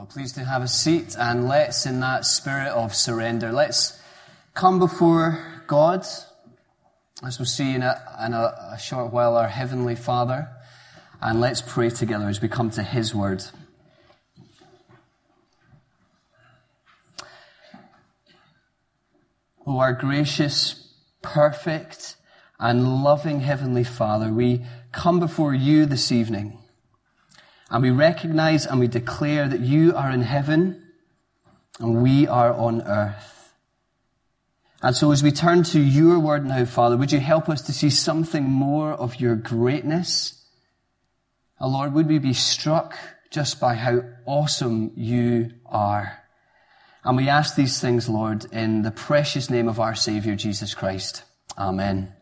Well, please do have a seat and let's, in that spirit of surrender, let's come before God, as we'll see in a, in a, a short while, our Heavenly Father, and let's pray together as we come to His Word. Oh, our gracious, perfect, and loving Heavenly Father, we come before you this evening and we recognize and we declare that you are in heaven and we are on earth. And so as we turn to your word now, Father, would you help us to see something more of your greatness? Oh Lord, would we be struck just by how awesome you are? And we ask these things, Lord, in the precious name of our Savior, Jesus Christ. Amen.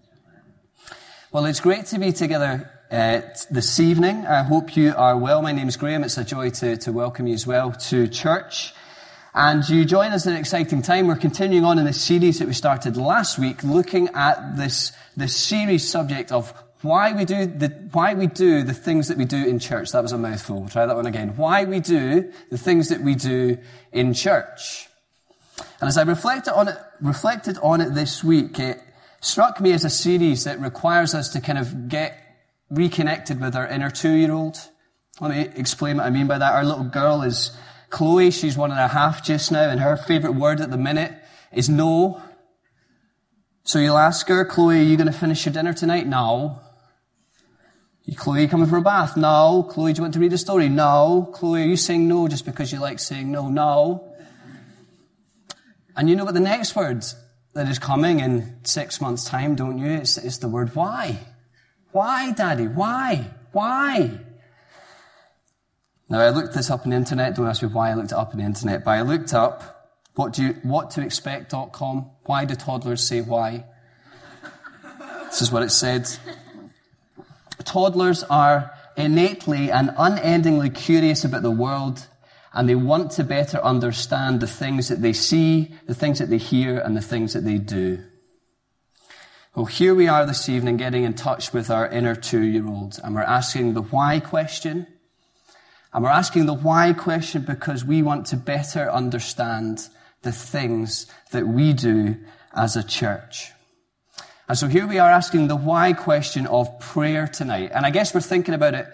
Well, it's great to be together uh, this evening. I hope you are well. My name is Graeme. It's a joy to, to welcome you as well to church. And you join us at an exciting time. We're continuing on in this series that we started last week, looking at this, this series subject of why we do the, why we do the things that we do in church. That was a mouthful. Try that one again. Why we do the things that we do in church. And as I reflected on it, reflected on it this week, it struck me as a series that requires us to kind of get reconnected with our inner two-year-old. Let me explain what I mean by that. Our little girl is Chloe. She's one and a half just now, and her favorite word at the minute is no. So you'll ask her, Chloe, are you going to finish your dinner tonight? No. Chloe, coming for a bath? No. Chloe, do you want to read a story? No. Chloe, are you saying no just because you like saying no? No. And you know what the next word that is coming in six months' time, don't you? It's, it's the word why. Why, Daddy? Why? Why? Now, I looked this up on the internet. Don't ask me why I looked it up on the internet, but I looked up what do you, what to expect.com. Why do toddlers say why? this is what it said. Toddlers are innately and unendingly curious about the world and they want to better understand the things that they see, the things that they hear, and the things that they do. Well, here we are this evening getting in touch with our inner two year olds, and we're asking the why question. And we're asking the why question because we want to better understand the things that we do as a church. And so here we are asking the why question of prayer tonight. And I guess we're thinking about it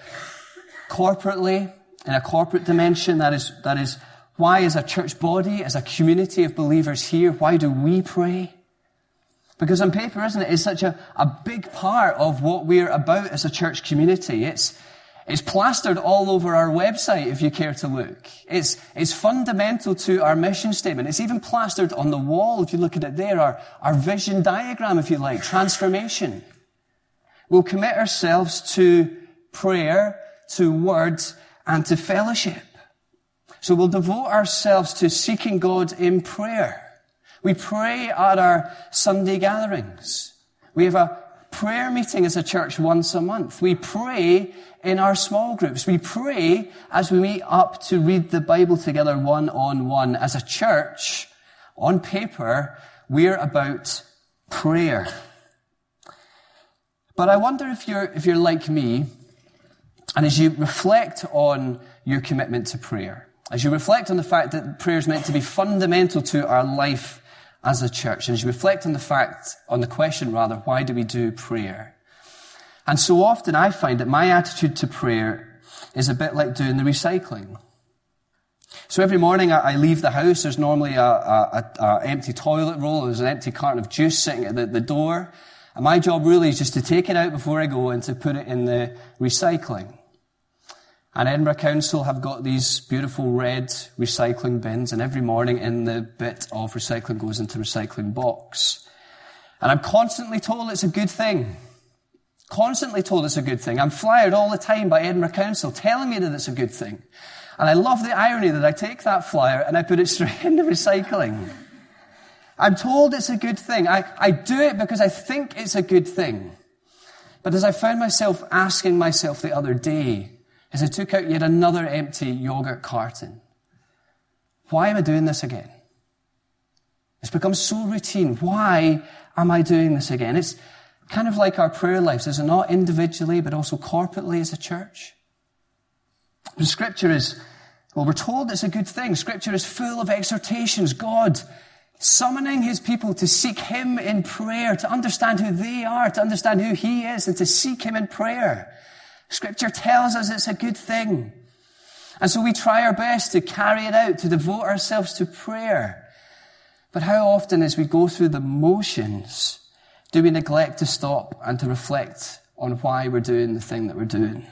corporately, in a corporate dimension. That is, that is, why as a church body, as a community of believers here, why do we pray? Because on paper, isn't it, it's such a, a big part of what we're about as a church community. It's, it's plastered all over our website if you care to look. It's, it's fundamental to our mission statement. It's even plastered on the wall if you look at it there, our, our vision diagram, if you like, transformation. We'll commit ourselves to prayer, to words, and to fellowship. So we'll devote ourselves to seeking God in prayer. We pray at our Sunday gatherings. We have a prayer meeting as a church once a month. We pray in our small groups. We pray as we meet up to read the Bible together one on one. As a church, on paper, we're about prayer. But I wonder if you're, if you're like me, and as you reflect on your commitment to prayer, as you reflect on the fact that prayer is meant to be fundamental to our life as a church. And as you reflect on the fact, on the question rather, why do we do prayer? And so often I find that my attitude to prayer is a bit like doing the recycling. So every morning I leave the house, there's normally a, a, a, empty toilet roll, there's an empty carton of juice sitting at the, the door. And my job really is just to take it out before I go and to put it in the recycling. And Edinburgh Council have got these beautiful red recycling bins, and every morning in the bit of recycling goes into the recycling box. And I'm constantly told it's a good thing. Constantly told it's a good thing. I'm flyed all the time by Edinburgh Council telling me that it's a good thing. And I love the irony that I take that flyer and I put it straight into recycling. I'm told it's a good thing. I, I do it because I think it's a good thing. But as I found myself asking myself the other day, as I took out yet another empty yogurt carton. Why am I doing this again? It's become so routine. Why am I doing this again? It's kind of like our prayer lives, is it not? Individually, but also corporately as a church. The scripture is Well, we're told it's a good thing. Scripture is full of exhortations. God summoning his people to seek him in prayer, to understand who they are, to understand who he is, and to seek him in prayer. Scripture tells us it's a good thing. And so we try our best to carry it out, to devote ourselves to prayer. But how often as we go through the motions, do we neglect to stop and to reflect on why we're doing the thing that we're doing?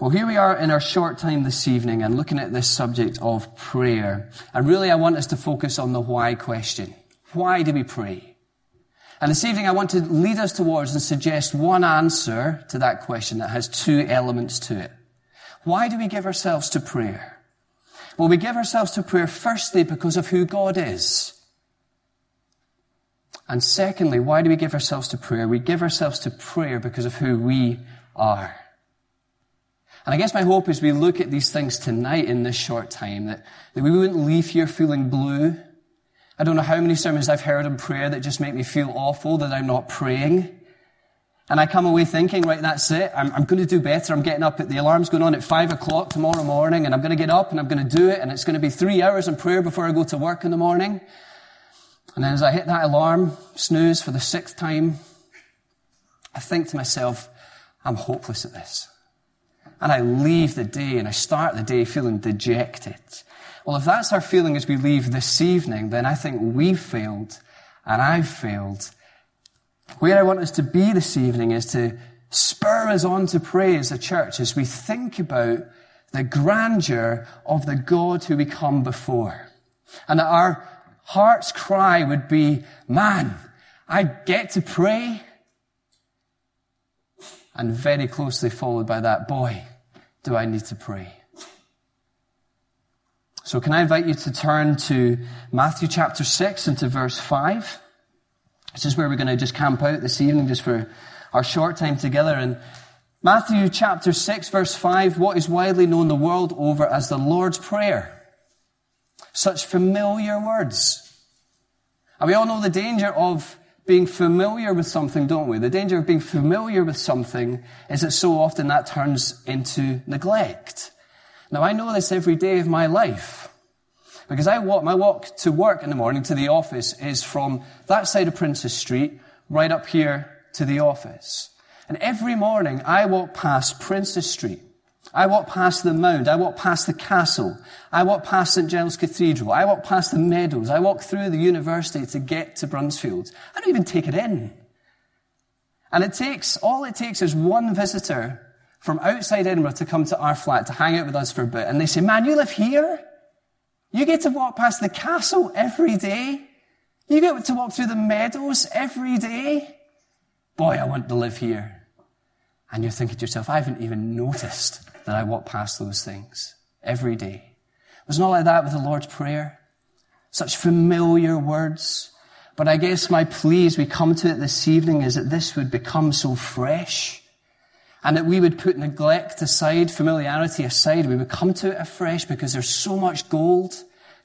Well, here we are in our short time this evening and looking at this subject of prayer. And really, I want us to focus on the why question. Why do we pray? And this evening, I want to lead us towards and suggest one answer to that question that has two elements to it. Why do we give ourselves to prayer? Well, we give ourselves to prayer firstly because of who God is. And secondly, why do we give ourselves to prayer? We give ourselves to prayer because of who we are. And I guess my hope is we look at these things tonight in this short time, that, that we wouldn't leave here feeling blue. I don't know how many sermons I've heard in prayer that just make me feel awful that I'm not praying. And I come away thinking, right, that's it. I'm, I'm going to do better. I'm getting up at the alarm's going on at five o'clock tomorrow morning and I'm going to get up and I'm going to do it and it's going to be three hours in prayer before I go to work in the morning. And then as I hit that alarm, snooze for the sixth time, I think to myself, I'm hopeless at this and I leave the day and I start the day feeling dejected. Well, if that's our feeling as we leave this evening, then I think we've failed and I've failed. Where I want us to be this evening is to spur us on to pray as a church as we think about the grandeur of the God who we come before. And that our heart's cry would be, man, I get to pray and very closely followed by that, boy, do I need to pray. So can I invite you to turn to Matthew chapter 6 and to verse 5? This is where we're going to just camp out this evening just for our short time together. And Matthew chapter 6 verse 5, what is widely known the world over as the Lord's Prayer. Such familiar words. And we all know the danger of being familiar with something, don't we? The danger of being familiar with something is that so often that turns into neglect. Now I know this every day of my life. Because I walk, my walk to work in the morning to the office is from that side of Princes Street right up here to the office. And every morning I walk past Princes Street. I walk past the mound. I walk past the castle. I walk past St. Giles Cathedral. I walk past the meadows. I walk through the university to get to Bruntsfield. I don't even take it in. And it takes, all it takes is one visitor from outside Edinburgh to come to our flat to hang out with us for a bit. And they say, man, you live here? You get to walk past the castle every day? You get to walk through the meadows every day? Boy, I want to live here. And you're thinking to yourself, I haven't even noticed that I walk past those things every day. It was not like that with the Lord's Prayer. Such familiar words. But I guess my plea as we come to it this evening is that this would become so fresh and that we would put neglect aside, familiarity aside. We would come to it afresh because there's so much gold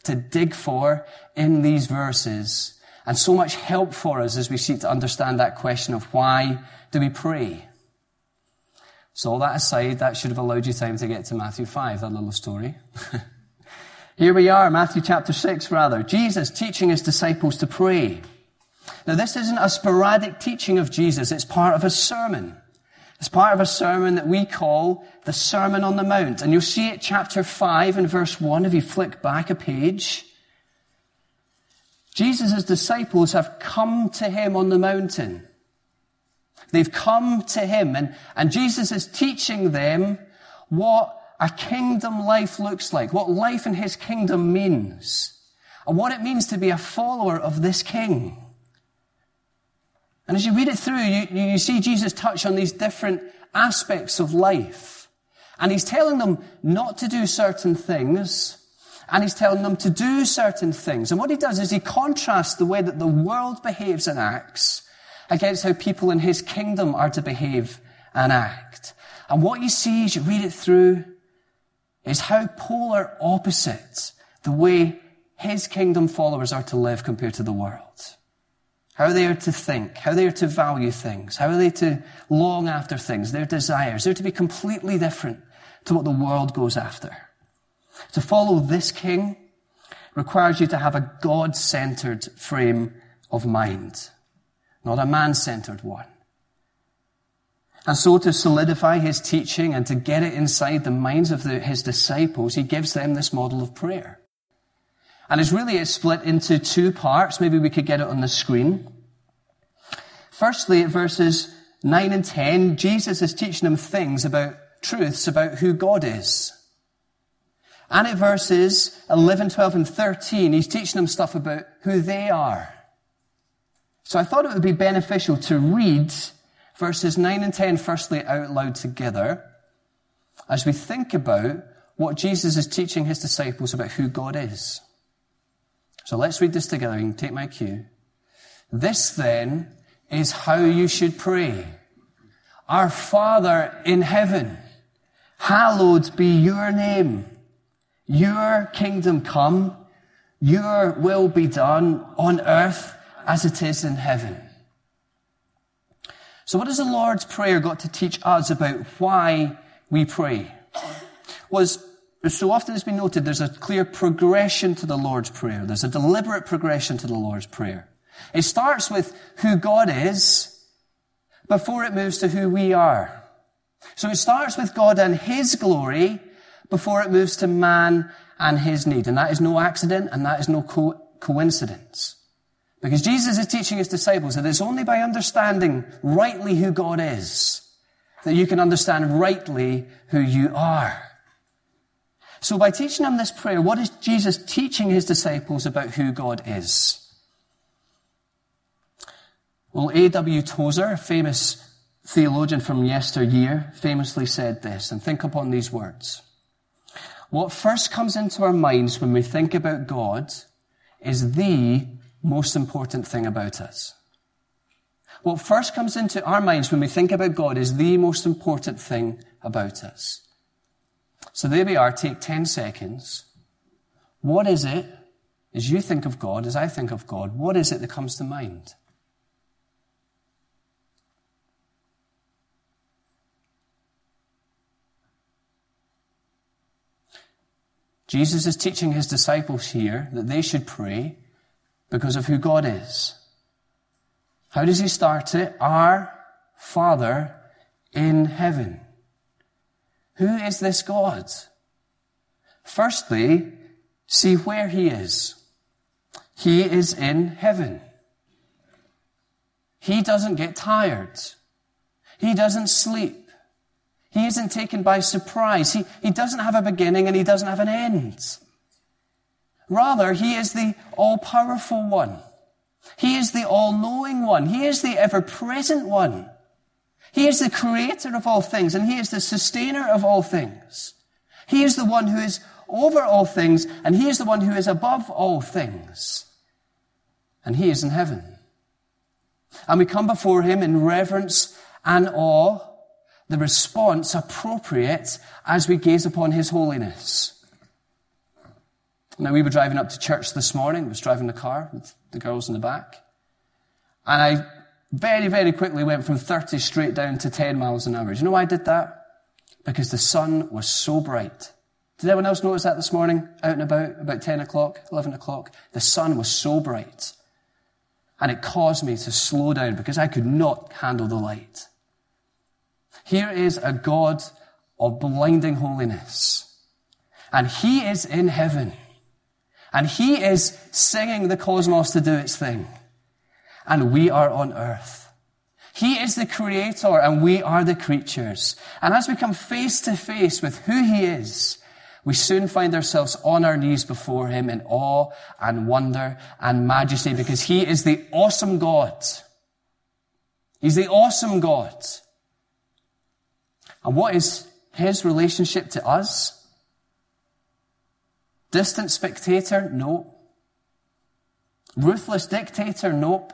to dig for in these verses and so much help for us as we seek to understand that question of why do we pray? So all that aside, that should have allowed you time to get to Matthew 5, that little story. Here we are, Matthew chapter 6 rather. Jesus teaching his disciples to pray. Now this isn't a sporadic teaching of Jesus, it's part of a sermon. It's part of a sermon that we call the Sermon on the Mount. And you'll see it chapter 5 and verse 1 if you flick back a page. Jesus' disciples have come to him on the mountain. They've come to him and, and Jesus is teaching them what a kingdom life looks like, what life in his kingdom means, and what it means to be a follower of this king. And as you read it through, you, you see Jesus touch on these different aspects of life. And he's telling them not to do certain things, and he's telling them to do certain things. And what he does is he contrasts the way that the world behaves and acts against how people in his kingdom are to behave and act. And what you see as you read it through is how polar opposite the way his kingdom followers are to live compared to the world. How they are to think, how they are to value things, how are they to long after things, their desires. They're to be completely different to what the world goes after. To follow this king requires you to have a God-centered frame of mind, not a man-centered one. And so to solidify his teaching and to get it inside the minds of the, his disciples, he gives them this model of prayer. And it's really it's split into two parts. Maybe we could get it on the screen. Firstly, at verses 9 and 10, Jesus is teaching them things about truths about who God is. And at verses 11, 12, and 13, he's teaching them stuff about who they are. So I thought it would be beneficial to read verses 9 and 10 firstly out loud together as we think about what Jesus is teaching his disciples about who God is. So let's read this together. You can take my cue. This then is how you should pray. Our Father in heaven, hallowed be your name. Your kingdom come, your will be done on earth as it is in heaven. So what has the Lord's Prayer got to teach us about why we pray? Was so often it's been noted, there's a clear progression to the Lord's Prayer. There's a deliberate progression to the Lord's Prayer. It starts with who God is before it moves to who we are. So it starts with God and His glory before it moves to man and his need. And that is no accident and that is no co- coincidence. Because Jesus is teaching his disciples that it's only by understanding rightly who God is that you can understand rightly who you are. So by teaching them this prayer, what is Jesus teaching his disciples about who God is? Well, A.W. Tozer, a famous theologian from yesteryear, famously said this, and think upon these words. What first comes into our minds when we think about God is the most important thing about us. What first comes into our minds when we think about God is the most important thing about us. So there we are. Take 10 seconds. What is it, as you think of God, as I think of God, what is it that comes to mind? Jesus is teaching his disciples here that they should pray because of who God is. How does he start it? Our Father in heaven. Who is this God? Firstly, see where he is. He is in heaven. He doesn't get tired. He doesn't sleep. He isn't taken by surprise. He, he doesn't have a beginning and he doesn't have an end. Rather, he is the all-powerful one. He is the all-knowing one. He is the ever-present one. He is the creator of all things and he is the sustainer of all things. He is the one who is over all things and he is the one who is above all things. And he is in heaven. And we come before him in reverence and awe the response appropriate as we gaze upon His holiness. Now, we were driving up to church this morning. I was driving the car with the girls in the back. And I very, very quickly went from 30 straight down to 10 miles an hour. Do you know why I did that? Because the sun was so bright. Did anyone else notice that this morning? Out and about, about 10 o'clock, 11 o'clock? The sun was so bright. And it caused me to slow down because I could not handle the light. Here is a God of blinding holiness. And he is in heaven. And he is singing the cosmos to do its thing. And we are on earth. He is the creator and we are the creatures. And as we come face to face with who he is, we soon find ourselves on our knees before him in awe and wonder and majesty because he is the awesome God. He's the awesome God. And what is his relationship to us? Distant spectator? No. Ruthless dictator? Nope.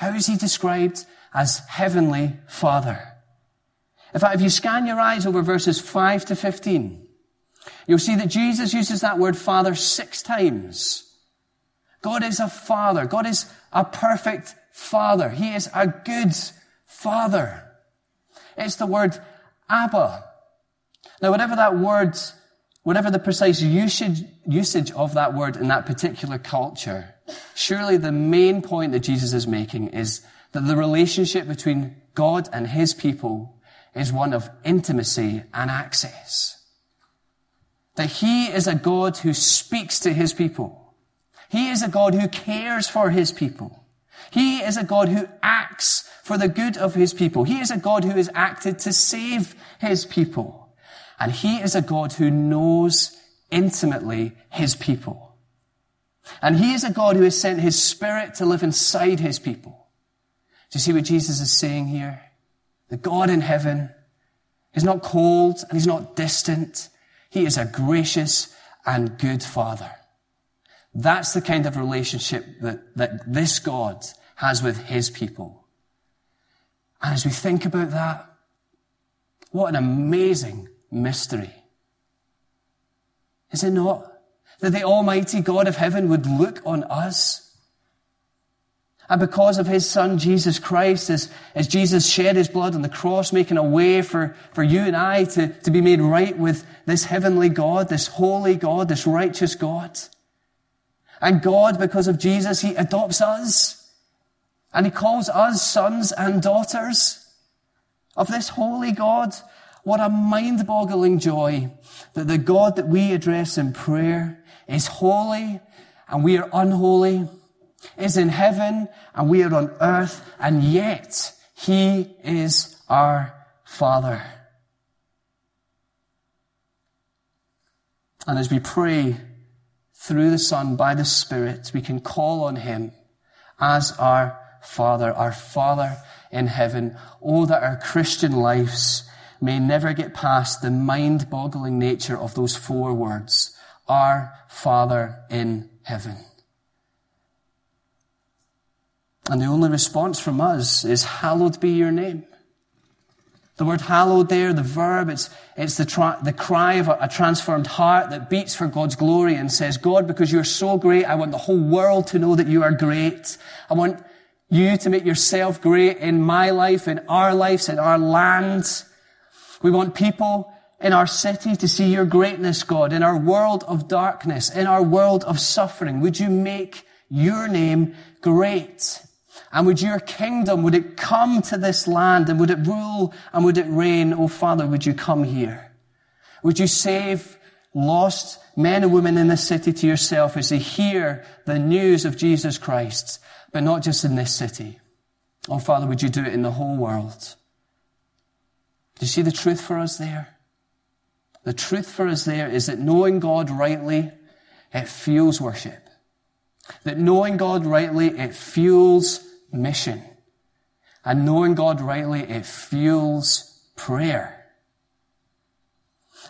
How is he described? As Heavenly Father. In fact, if you scan your eyes over verses 5 to 15, you'll see that Jesus uses that word Father six times. God is a Father. God is a perfect Father. He is a good Father. It's the word Abba. Now, whatever that word whatever the precise usage, usage of that word in that particular culture, surely the main point that Jesus is making is that the relationship between God and his people is one of intimacy and access. That he is a God who speaks to his people. He is a God who cares for his people. He is a God who acts for the good of his people. He is a God who has acted to save his people. And he is a God who knows intimately his people. And he is a God who has sent his spirit to live inside his people. Do you see what Jesus is saying here? The God in heaven is not cold and he's not distant. He is a gracious and good father. That's the kind of relationship that, that this God has with his people. And as we think about that, what an amazing mystery. Is it not? That the Almighty God of heaven would look on us. And because of his son, Jesus Christ, as, as Jesus shed his blood on the cross, making a way for, for you and I to, to be made right with this heavenly God, this holy God, this righteous God. And God, because of Jesus, he adopts us. And he calls us sons and daughters of this holy God what a mind boggling joy that the God that we address in prayer is holy and we are unholy, is in heaven and we are on earth, and yet he is our Father. And as we pray through the Son by the Spirit, we can call on him as our Father, our Father in heaven. Oh, that our Christian lives may never get past the mind boggling nature of those four words Our Father in heaven. And the only response from us is, Hallowed be your name. The word hallowed there, the verb, it's, it's the, tra- the cry of a, a transformed heart that beats for God's glory and says, God, because you're so great, I want the whole world to know that you are great. I want you to make yourself great in my life, in our lives, in our land. We want people in our city to see your greatness, God, in our world of darkness, in our world of suffering. Would you make your name great? And would your kingdom, would it come to this land and would it rule and would it reign? Oh Father, would you come here? Would you save lost men and women in this city to yourself as they hear the news of Jesus Christ, but not just in this city? Oh Father, would you do it in the whole world? Do you see the truth for us there? The truth for us there is that knowing God rightly, it fuels worship. That knowing God rightly, it fuels mission. And knowing God rightly, it fuels prayer.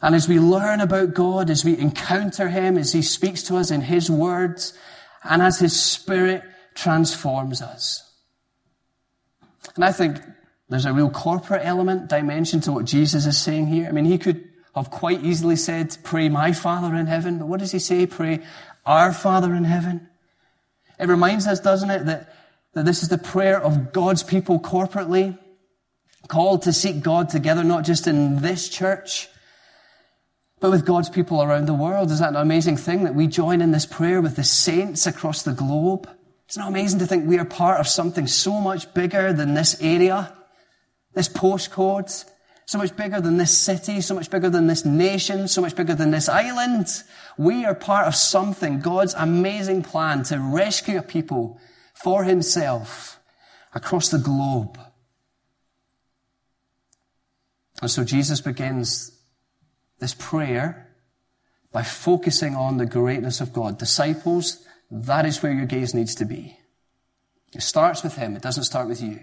And as we learn about God, as we encounter Him, as He speaks to us in His words, and as His Spirit transforms us. And I think there's a real corporate element, dimension to what Jesus is saying here. I mean, he could have quite easily said, pray my Father in heaven, but what does he say? Pray our Father in heaven. It reminds us, doesn't it, that, that this is the prayer of God's people corporately, called to seek God together, not just in this church, but with God's people around the world. Is that an amazing thing that we join in this prayer with the saints across the globe? It's not amazing to think we are part of something so much bigger than this area this postcode, so much bigger than this city, so much bigger than this nation, so much bigger than this island. We are part of something, God's amazing plan to rescue a people for himself across the globe. And so Jesus begins this prayer by focusing on the greatness of God. Disciples, that is where your gaze needs to be. It starts with Him. It doesn't start with you.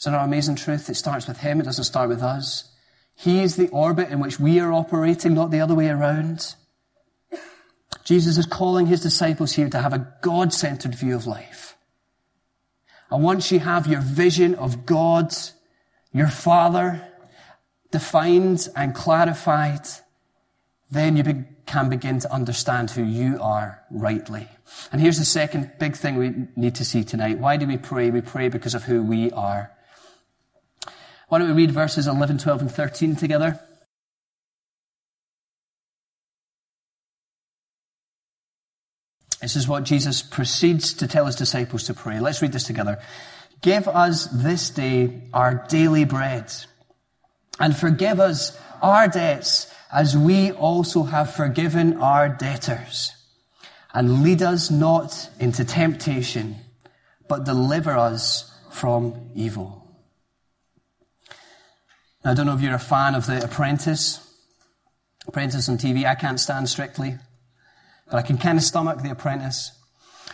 Isn't that amazing truth? It starts with Him, it doesn't start with us. He is the orbit in which we are operating, not the other way around. Jesus is calling His disciples here to have a God-centered view of life. And once you have your vision of God, your Father, defined and clarified, then you be- can begin to understand who you are rightly. And here's the second big thing we need to see tonight. Why do we pray? We pray because of who we are. Why don't we read verses 11, 12, and 13 together? This is what Jesus proceeds to tell his disciples to pray. Let's read this together. Give us this day our daily bread, and forgive us our debts as we also have forgiven our debtors. And lead us not into temptation, but deliver us from evil. I don't know if you're a fan of The Apprentice. Apprentice on TV, I can't stand strictly, but I can kind of stomach The Apprentice.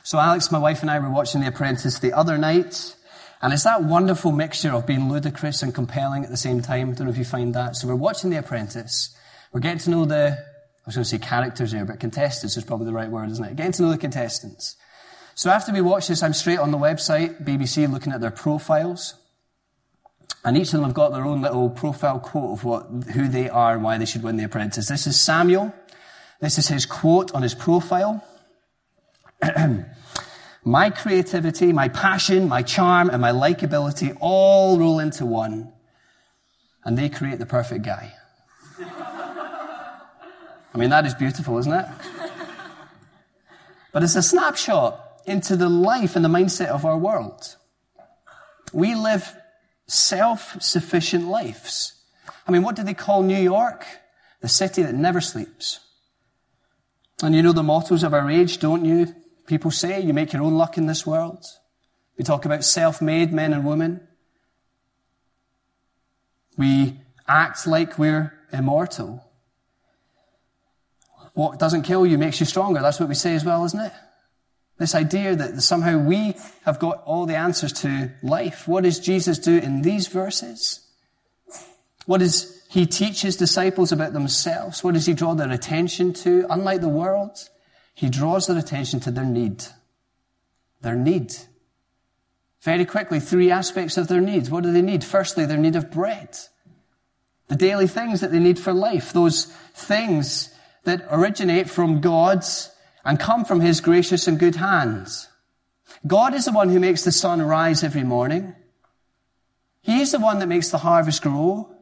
So Alex, my wife and I were watching The Apprentice the other night, and it's that wonderful mixture of being ludicrous and compelling at the same time. I don't know if you find that. So we're watching The Apprentice. We're getting to know the, I was going to say characters here, but contestants is probably the right word, isn't it? Getting to know the contestants. So after we watch this, I'm straight on the website, BBC, looking at their profiles. And each of them have got their own little profile quote of what, who they are and why they should win The Apprentice. This is Samuel. This is his quote on his profile. my creativity, my passion, my charm, and my likability all roll into one, and they create the perfect guy. I mean, that is beautiful, isn't it? But it's a snapshot into the life and the mindset of our world. We live self-sufficient lives. I mean, what do they call New York? The city that never sleeps. And you know the mottos of our age, don't you? People say you make your own luck in this world. We talk about self-made men and women. We act like we're immortal. What doesn't kill you makes you stronger. That's what we say as well, isn't it? This idea that somehow we have got all the answers to life. What does Jesus do in these verses? What does he teach his disciples about themselves? What does he draw their attention to? Unlike the world, he draws their attention to their need. Their need. Very quickly, three aspects of their needs. What do they need? Firstly, their need of bread. The daily things that they need for life. Those things that originate from God's and come from His gracious and good hands. God is the one who makes the sun rise every morning. He is the one that makes the harvest grow.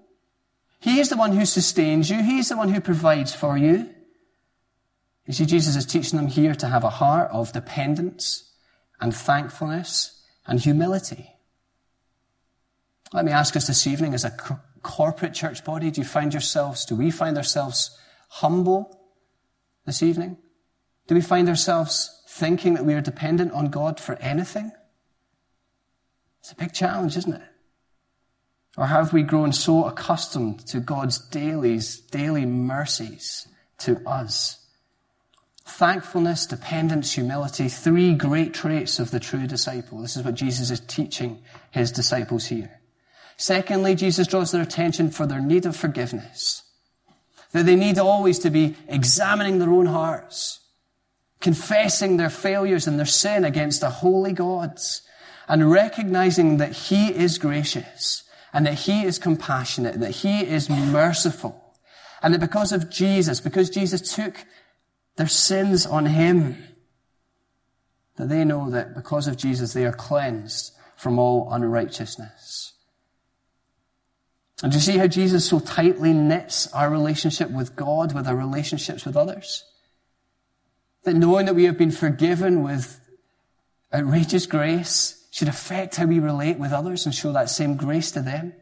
He is the one who sustains you. He is the one who provides for you. You see, Jesus is teaching them here to have a heart of dependence and thankfulness and humility. Let me ask us this evening, as a corporate church body, do you find yourselves, do we find ourselves humble this evening? Do we find ourselves thinking that we are dependent on God for anything? It's a big challenge, isn't it? Or have we grown so accustomed to God's dailies, daily mercies to us Thankfulness, dependence, humility, three great traits of the true disciple. This is what Jesus is teaching his disciples here. Secondly, Jesus draws their attention for their need of forgiveness. That they need always to be examining their own hearts, confessing their failures and their sin against a holy God, and recognizing that He is gracious, and that He is compassionate, that He is merciful, and that because of Jesus, because Jesus took their sins on him. That they know that because of Jesus, they are cleansed from all unrighteousness. And do you see how Jesus so tightly knits our relationship with God with our relationships with others? That knowing that we have been forgiven with outrageous grace should affect how we relate with others and show that same grace to them.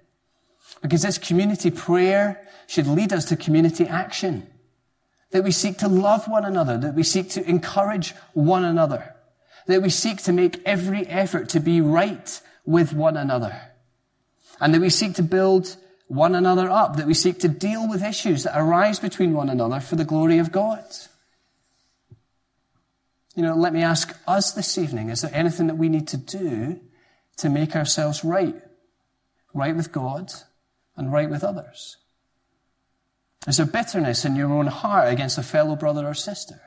Because this community prayer should lead us to community action that we seek to love one another, that we seek to encourage one another, that we seek to make every effort to be right with one another, and that we seek to build one another up, that we seek to deal with issues that arise between one another for the glory of God. You know, let me ask us this evening, is there anything that we need to do to make ourselves right? Right with God and right with others? Is there bitterness in your own heart against a fellow brother or sister?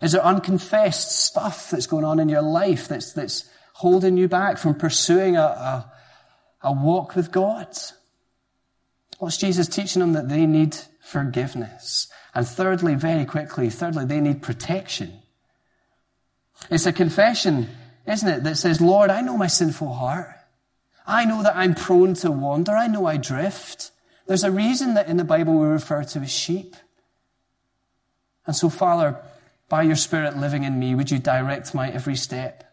Is there unconfessed stuff that's going on in your life that's, that's holding you back from pursuing a, a, a walk with God? What's Jesus teaching them? That they need forgiveness. And thirdly, very quickly, thirdly, they need protection. It's a confession, isn't it, that says, Lord, I know my sinful heart. I know that I'm prone to wander. I know I drift. There's a reason that in the Bible we refer to as sheep. And so, Father, by your Spirit living in me, would you direct my every step?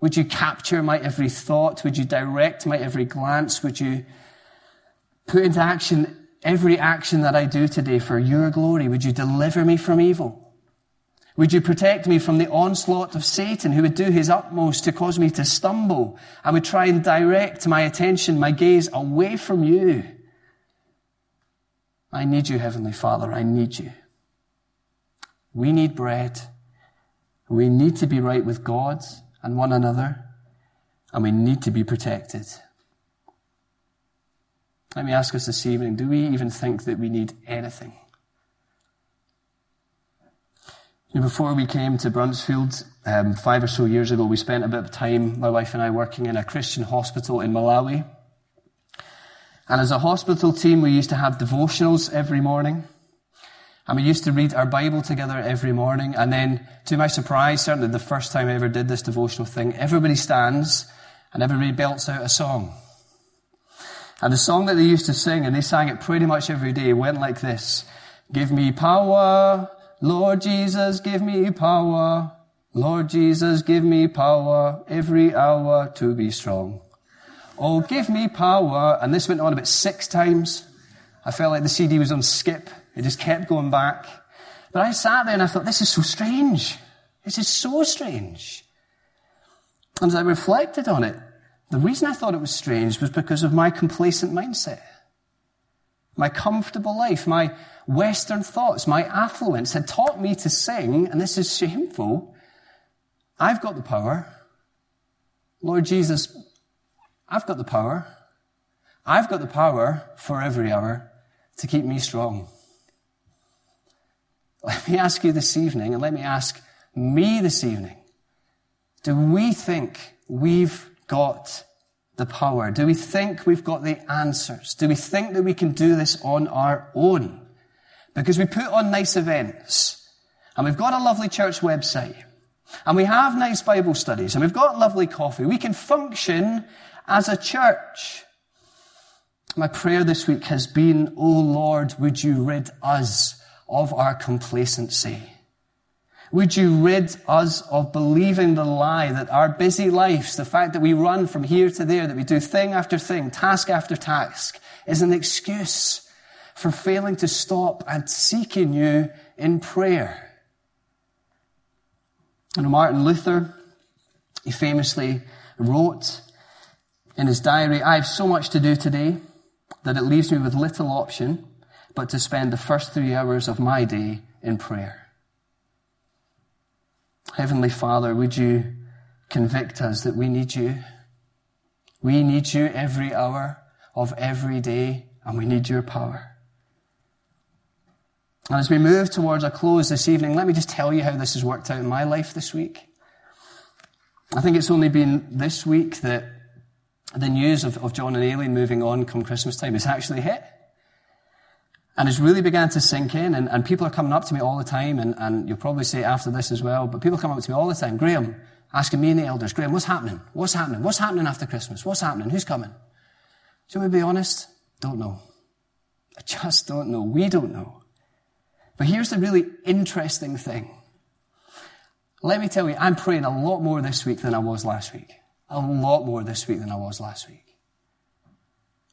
Would you capture my every thought? Would you direct my every glance? Would you put into action every action that I do today for your glory? Would you deliver me from evil? Would you protect me from the onslaught of Satan who would do his utmost to cause me to stumble and would try and direct my attention, my gaze away from you? I need you, Heavenly Father. I need you. We need bread. We need to be right with God and one another. And we need to be protected. Let me ask us this evening do we even think that we need anything? Before we came to Bruntsfield, um, five or so years ago, we spent a bit of time, my wife and I, working in a Christian hospital in Malawi. And as a hospital team, we used to have devotionals every morning. And we used to read our Bible together every morning. And then, to my surprise, certainly the first time I ever did this devotional thing, everybody stands and everybody belts out a song. And the song that they used to sing, and they sang it pretty much every day, went like this. Give me power, Lord Jesus, give me power. Lord Jesus, give me power every hour to be strong. Oh, give me power. And this went on about six times. I felt like the CD was on skip. It just kept going back. But I sat there and I thought, this is so strange. This is so strange. And as I reflected on it, the reason I thought it was strange was because of my complacent mindset. My comfortable life, my Western thoughts, my affluence had taught me to sing, and this is shameful. I've got the power. Lord Jesus, I've got the power. I've got the power for every hour to keep me strong. Let me ask you this evening, and let me ask me this evening. Do we think we've got the power? Do we think we've got the answers? Do we think that we can do this on our own? Because we put on nice events, and we've got a lovely church website, and we have nice Bible studies, and we've got lovely coffee. We can function as a church. My prayer this week has been, Oh Lord, would you rid us of our complacency? Would you rid us of believing the lie that our busy lives, the fact that we run from here to there, that we do thing after thing, task after task, is an excuse for failing to stop and seeking you in prayer? And Martin Luther, he famously wrote in his diary, I have so much to do today that it leaves me with little option but to spend the first three hours of my day in prayer. Heavenly Father, would you convict us that we need you? We need you every hour of every day, and we need your power. And as we move towards a close this evening, let me just tell you how this has worked out in my life this week. I think it's only been this week that the news of, of John and Aileen moving on come Christmas time has actually hit. And it's really began to sink in, and, and people are coming up to me all the time, and, and you'll probably say after this as well, but people come up to me all the time, Graeme, asking me and the elders, Graeme, what's happening? What's happening? What's happening after Christmas? What's happening? Who's coming? Shall we be honest? Don't know. I just don't know. We don't know. But here's the really interesting thing. Let me tell you, I'm praying a lot more this week than I was last week. A lot more this week than I was last week.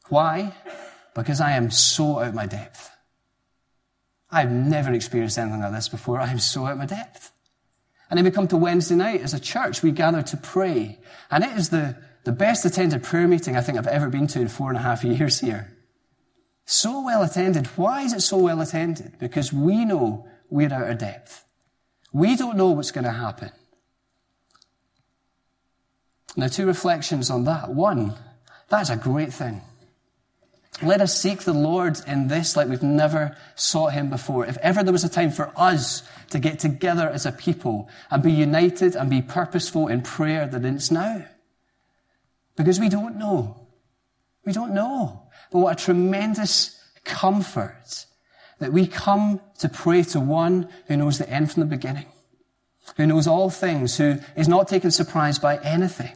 Why? Because I am so out of my depth. I've never experienced anything like this before. I'm so out of my depth. And then we come to Wednesday night as a church, we gather to pray. And it is the, the best attended prayer meeting I think I've ever been to in four and a half years here. So well attended. Why is it so well attended? Because we know we're out of depth. We don't know what's going to happen. Now, two reflections on that. One, that's a great thing. Let us seek the Lord in this like we've never sought him before. If ever there was a time for us to get together as a people and be united and be purposeful in prayer, then it's now. Because we don't know. We don't know. But what a tremendous comfort that we come to pray to one who knows the end from the beginning, who knows all things, who is not taken surprise by anything.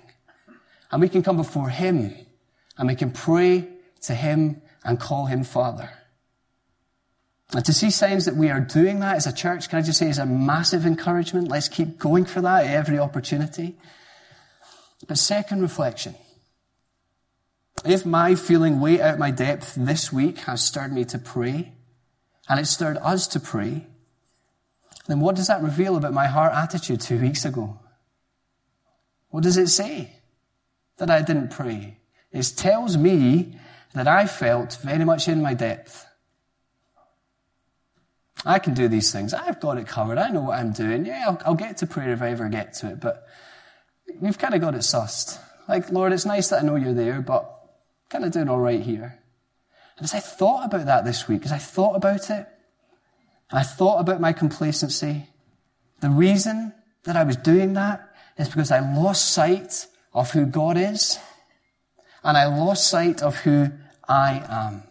And we can come before him and we can pray to him and call him Father. And to see signs that we are doing that as a church, can I just say, is a massive encouragement. Let's keep going for that at every opportunity. But second reflection. If my feeling way out my depth this week has stirred me to pray, and it stirred us to pray, then what does that reveal about my heart attitude two weeks ago? What does it say? That I didn't pray. It tells me that I felt very much in my depth. I can do these things. I've got it covered. I know what I'm doing. Yeah, I'll, I'll get to prayer if I ever get to it, but we've kind of got it sussed. Like, Lord, it's nice that I know you're there, but kind of doing all right here. And as I thought about that this week, as I thought about it, I thought about my complacency, the reason that I was doing that is because I lost sight of who God is, and I lost sight of who I am.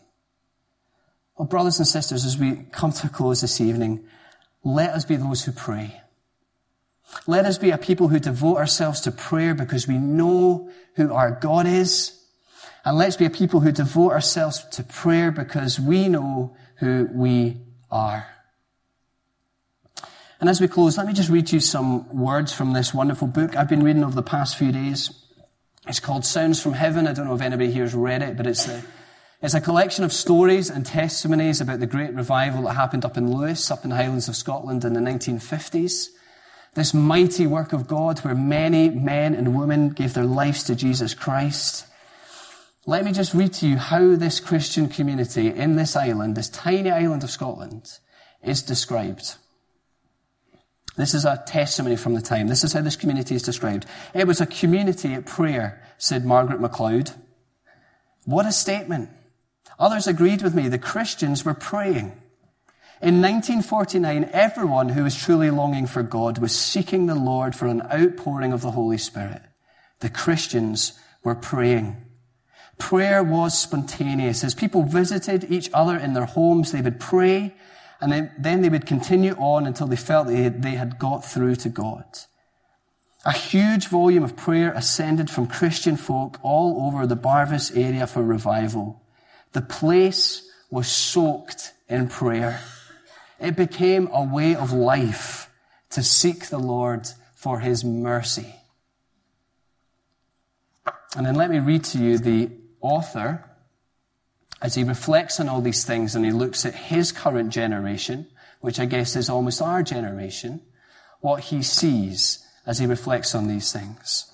Well, brothers and sisters, as we come to a close this evening, let us be those who pray. Let us be a people who devote ourselves to prayer because we know who our God is. And let's be a people who devote ourselves to prayer because we know who we are. And as we close, let me just read you some words from this wonderful book I've been reading over the past few days. It's called Sounds from Heaven. I don't know if anybody here has read it, but it's a, it's a collection of stories and testimonies about the great revival that happened up in Lewis, up in the Highlands of Scotland in the 1950s. This mighty work of God where many men and women gave their lives to Jesus Christ. Let me just read to you how this Christian community in this island, this tiny island of Scotland, is described. This is a testimony from the time. This is how this community is described. It was a community at prayer, said Margaret MacLeod. What a statement. Others agreed with me. The Christians were praying. In 1949, everyone who was truly longing for God was seeking the Lord for an outpouring of the Holy Spirit. The Christians were praying. Prayer was spontaneous. As people visited each other in their homes, they would pray and then, they would continue on until they felt they had, they had got through to God. A huge volume of prayer ascended from Christian folk all over the Barvas area for revival. The place was soaked in prayer. It became a way of life to seek the Lord for his mercy. And then let me read to you the author as he reflects on all these things and he looks at his current generation, which I guess is almost our generation, what he sees as he reflects on these things.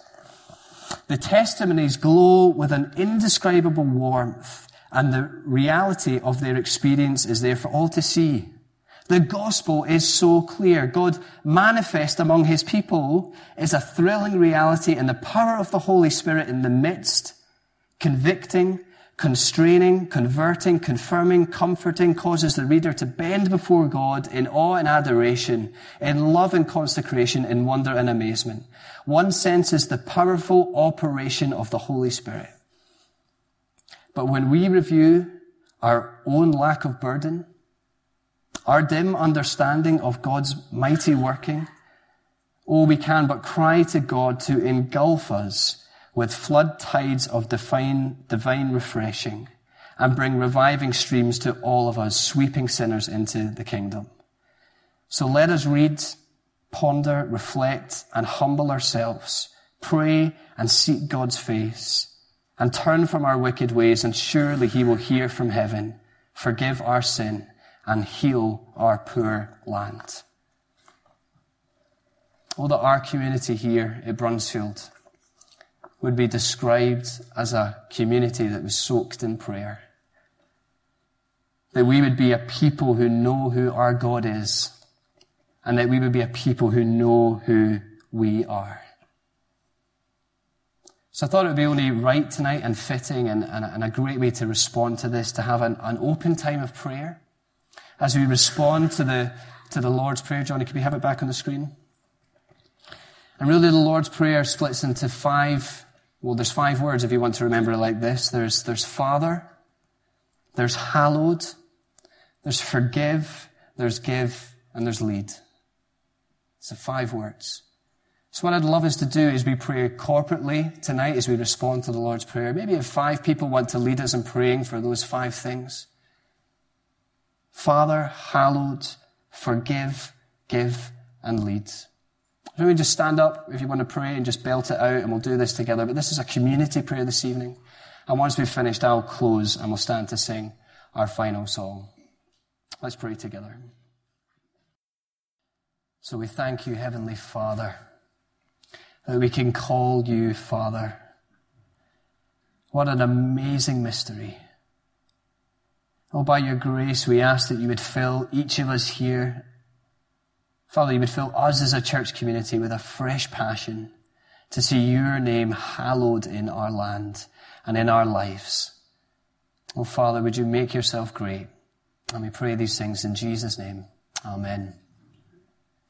The testimonies glow with an indescribable warmth and the reality of their experience is there for all to see. The gospel is so clear. God manifest among his people is a thrilling reality and the power of the Holy Spirit in the midst, convicting, constraining, converting, confirming, comforting causes the reader to bend before God in awe and adoration, in love and consecration, in wonder and amazement. One senses the powerful operation of the Holy Spirit. But when we review our own lack of burden, our dim understanding of God's mighty working, oh, we can but cry to God to engulf us with flood tides of divine, divine refreshing and bring reviving streams to all of us, sweeping sinners into the kingdom. So let us read, ponder, reflect, and humble ourselves, pray and seek God's face, and turn from our wicked ways, and surely he will hear from heaven, forgive our sin, and heal our poor land. Oh, that our community here at Bruntsfield would be described as a community that was soaked in prayer. That we would be a people who know who our God is, and that we would be a people who know who we are. So I thought it would be only right tonight and fitting and, and, and a great way to respond to this to have an, an open time of prayer as we respond to the, to the Lord's Prayer. Johnny, can we have it back on the screen? And really, the Lord's Prayer splits into five well, there's five words if you want to remember it like this. There's, there's Father, there's hallowed, there's forgive, there's give, and there's lead. The five words. So what I'd love us to do is we pray corporately tonight as we respond to the Lord's Prayer. Maybe if five people want to lead us in praying for those five things. Father, hallowed, forgive, give, and lead. Let me just stand up if you want to pray and just belt it out, and we'll do this together. But this is a community prayer this evening. And once we've finished, I'll close and we'll stand to sing our final song. Let's pray together. So we thank you, Heavenly Father, that we can call you Father. What an amazing mystery. Oh, by your grace, we ask that you would fill each of us here. Father, you would fill us as a church community with a fresh passion to see your name hallowed in our land and in our lives. Oh, Father, would you make yourself great? And we pray these things in Jesus' name. Amen.